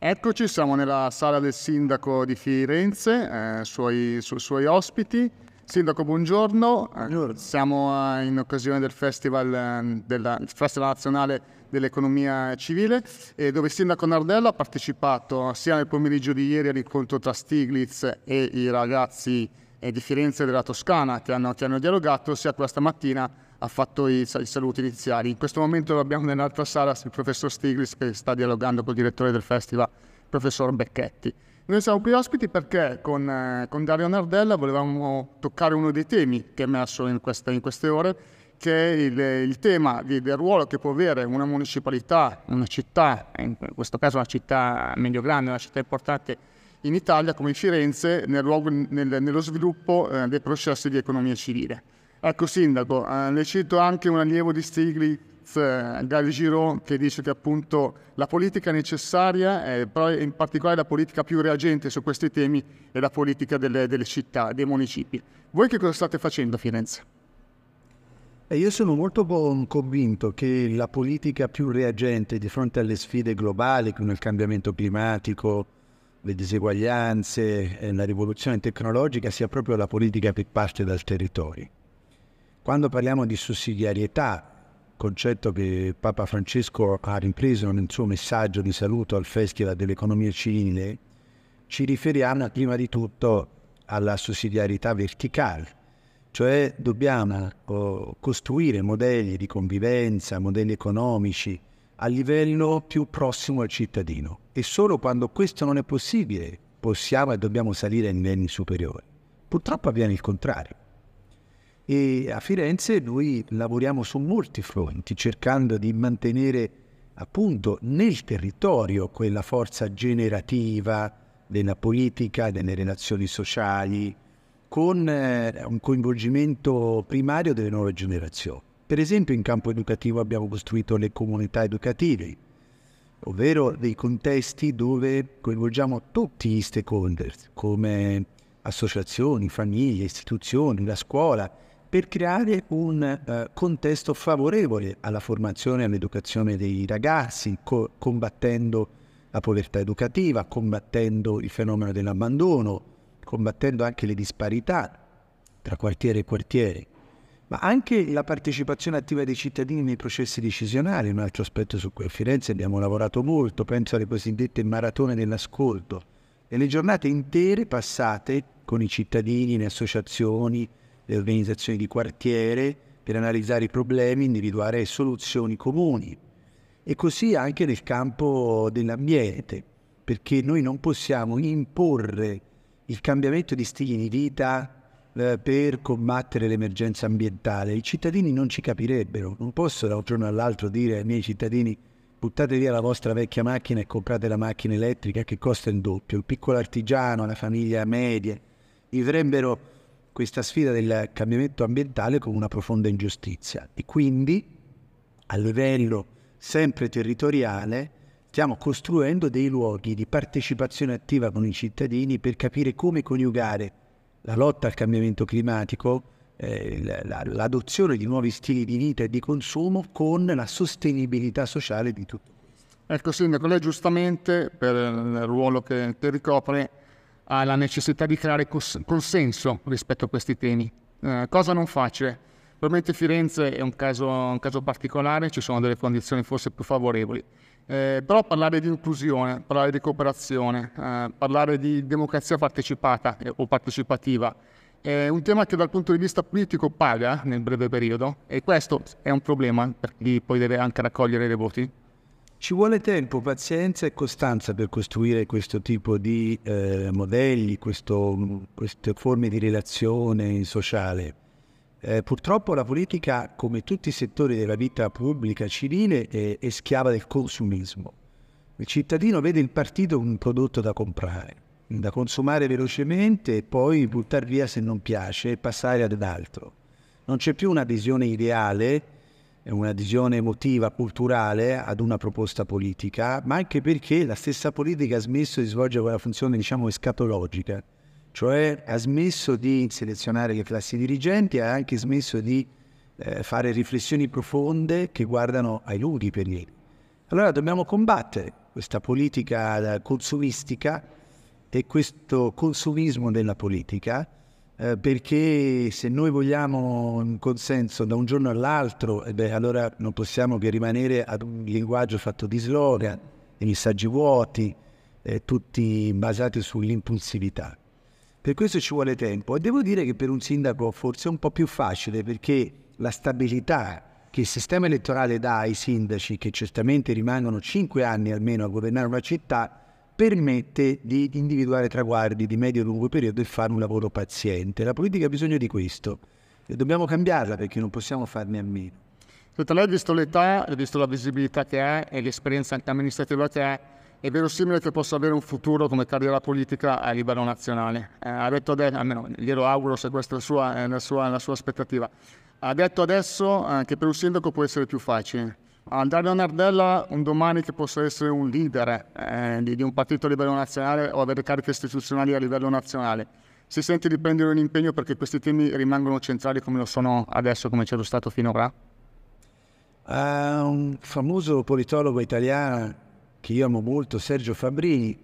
Eccoci, siamo nella sala del sindaco di Firenze, eh, suoi, su, suoi ospiti. Sindaco, buongiorno. buongiorno. Siamo eh, in occasione del Festival, eh, della, Festival Nazionale dell'Economia Civile, eh, dove il Sindaco Nardello ha partecipato sia nel pomeriggio di ieri all'incontro tra Stiglitz e i ragazzi eh, di Firenze e della Toscana che hanno, che hanno dialogato, sia questa mattina ha fatto i, i, saluti iniziali. In questo momento lo abbiamo nell'altra sala il professor Stiglitz che sta dialogando col direttore del festival, il professor Becchetti. Noi siamo qui ospiti perché con, eh, con Dario Nardella volevamo toccare uno dei temi che è emerso in queste, in queste ore, che è il, il tema di, del ruolo che può avere una municipalità, una città, in questo caso una città medio grande, una città importante in Italia come Firenze, nel luogo, nel, nello sviluppo eh, dei processi di economia civile. Ecco Sindaco, eh, le cito anche un allievo di Stiglitz, eh, Gary Giraud, che dice che appunto la politica necessaria, eh, però in particolare la politica più reagente su questi temi, è la politica delle, delle città, dei municipi. Voi che cosa state facendo a Firenze? io sono molto convinto che la politica più reagente di fronte alle sfide globali, come il cambiamento climatico, le diseguaglianze, e la rivoluzione tecnologica, sia proprio la politica che parte dal territorio. Quando parliamo di sussidiarietà, concetto che Papa Francesco ha ripreso nel suo messaggio di saluto al Festival dell'Economia Civile, ci riferiamo prima di tutto alla sussidiarietà verticale, cioè dobbiamo oh, costruire modelli di convivenza, modelli economici a livello più prossimo al cittadino e solo quando questo non è possibile possiamo e dobbiamo salire a livelli superiori. Purtroppo avviene il contrario e a Firenze noi lavoriamo su molti fronti cercando di mantenere appunto nel territorio quella forza generativa della politica, delle relazioni sociali, con eh, un coinvolgimento primario delle nuove generazioni. Per esempio in campo educativo abbiamo costruito le comunità educative, ovvero dei contesti dove coinvolgiamo tutti gli stakeholder, come associazioni, famiglie, istituzioni, la scuola, per creare un uh, contesto favorevole alla formazione e all'educazione dei ragazzi, co- combattendo la povertà educativa, combattendo il fenomeno dell'abbandono, combattendo anche le disparità tra quartiere e quartiere, ma anche la partecipazione attiva dei cittadini nei processi decisionali, un altro aspetto su cui a Firenze abbiamo lavorato molto, penso alle cosiddette maratone dell'ascolto, e le giornate intere passate con i cittadini, le associazioni, le organizzazioni di quartiere per analizzare i problemi, individuare soluzioni comuni. E così anche nel campo dell'ambiente, perché noi non possiamo imporre il cambiamento di stili di vita eh, per combattere l'emergenza ambientale. I cittadini non ci capirebbero, non posso da un giorno all'altro dire ai miei cittadini buttate via la vostra vecchia macchina e comprate la macchina elettrica che costa il doppio. Il piccolo artigiano, la famiglia media, vivrebbero questa sfida del cambiamento ambientale come una profonda ingiustizia e quindi a livello sempre territoriale stiamo costruendo dei luoghi di partecipazione attiva con i cittadini per capire come coniugare la lotta al cambiamento climatico, eh, l'adozione di nuovi stili di vita e di consumo con la sostenibilità sociale di tutto. Ecco Sindaco, lei giustamente per il ruolo che, che ricopre ha la necessità di creare cons- consenso rispetto a questi temi. Eh, cosa non facile. Probabilmente Firenze è un caso, un caso, particolare, ci sono delle condizioni forse più favorevoli. Eh, però parlare di inclusione, parlare di cooperazione, eh, parlare di democrazia partecipata o partecipativa è un tema che dal punto di vista politico paga nel breve periodo e questo è un problema per chi poi deve anche raccogliere le voti. Ci vuole tempo, pazienza e costanza per costruire questo tipo di eh, modelli, questo, queste forme di relazione sociale. Eh, purtroppo la politica, come tutti i settori della vita pubblica civile, è, è schiava del consumismo. Il cittadino vede il partito un prodotto da comprare, da consumare velocemente e poi buttare via se non piace e passare ad altro. Non c'è più un'adesione ideale un'adesione emotiva, culturale ad una proposta politica, ma anche perché la stessa politica ha smesso di svolgere quella funzione, diciamo, escatologica, cioè ha smesso di selezionare le classi dirigenti ha anche smesso di eh, fare riflessioni profonde che guardano ai lunghi periodi. Allora dobbiamo combattere questa politica consumistica e questo consumismo della politica, eh, perché se noi vogliamo un consenso da un giorno all'altro, eh beh, allora non possiamo che rimanere ad un linguaggio fatto di slogan, di messaggi vuoti, eh, tutti basati sull'impulsività. Per questo ci vuole tempo e devo dire che per un sindaco forse è un po' più facile perché la stabilità che il sistema elettorale dà ai sindaci, che certamente rimangono cinque anni almeno a governare una città, permette di individuare traguardi di medio e lungo periodo e fare un lavoro paziente. La politica ha bisogno di questo e dobbiamo cambiarla perché non possiamo farne a meno. Senta, lei visto l'età, visto la visibilità che ha e l'esperienza anche amministrativa che ha, è verosimile che possa avere un futuro come carriera politica a livello nazionale. Eh, ha detto, almeno glielo auguro se questa è la sua, la sua, la sua aspettativa. Ha detto adesso eh, che per un sindaco può essere più facile. Andare a Nardella un domani che possa essere un leader eh, di, di, un partito a livello nazionale o avere cariche istituzionali a livello nazionale. Si sente di prendere un impegno perché questi temi rimangono centrali come lo sono adesso, come c'è lo stato finora? Uh, un famoso politologo italiano che io amo molto, Sergio Fabrini,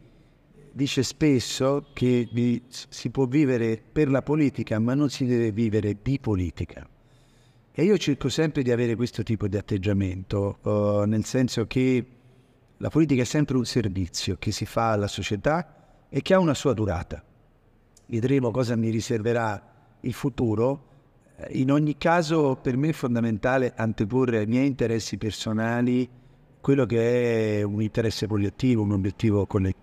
dice spesso che si può vivere per la politica, ma non si deve vivere di politica. E io cerco sempre di avere questo tipo di atteggiamento, uh, nel senso che la politica è sempre un servizio che si fa alla società e che ha una sua durata. Vedremo cosa mi riserverà il futuro. In ogni caso per me è fondamentale anteporre ai miei interessi personali quello che è un interesse collettivo, un obiettivo collettivo.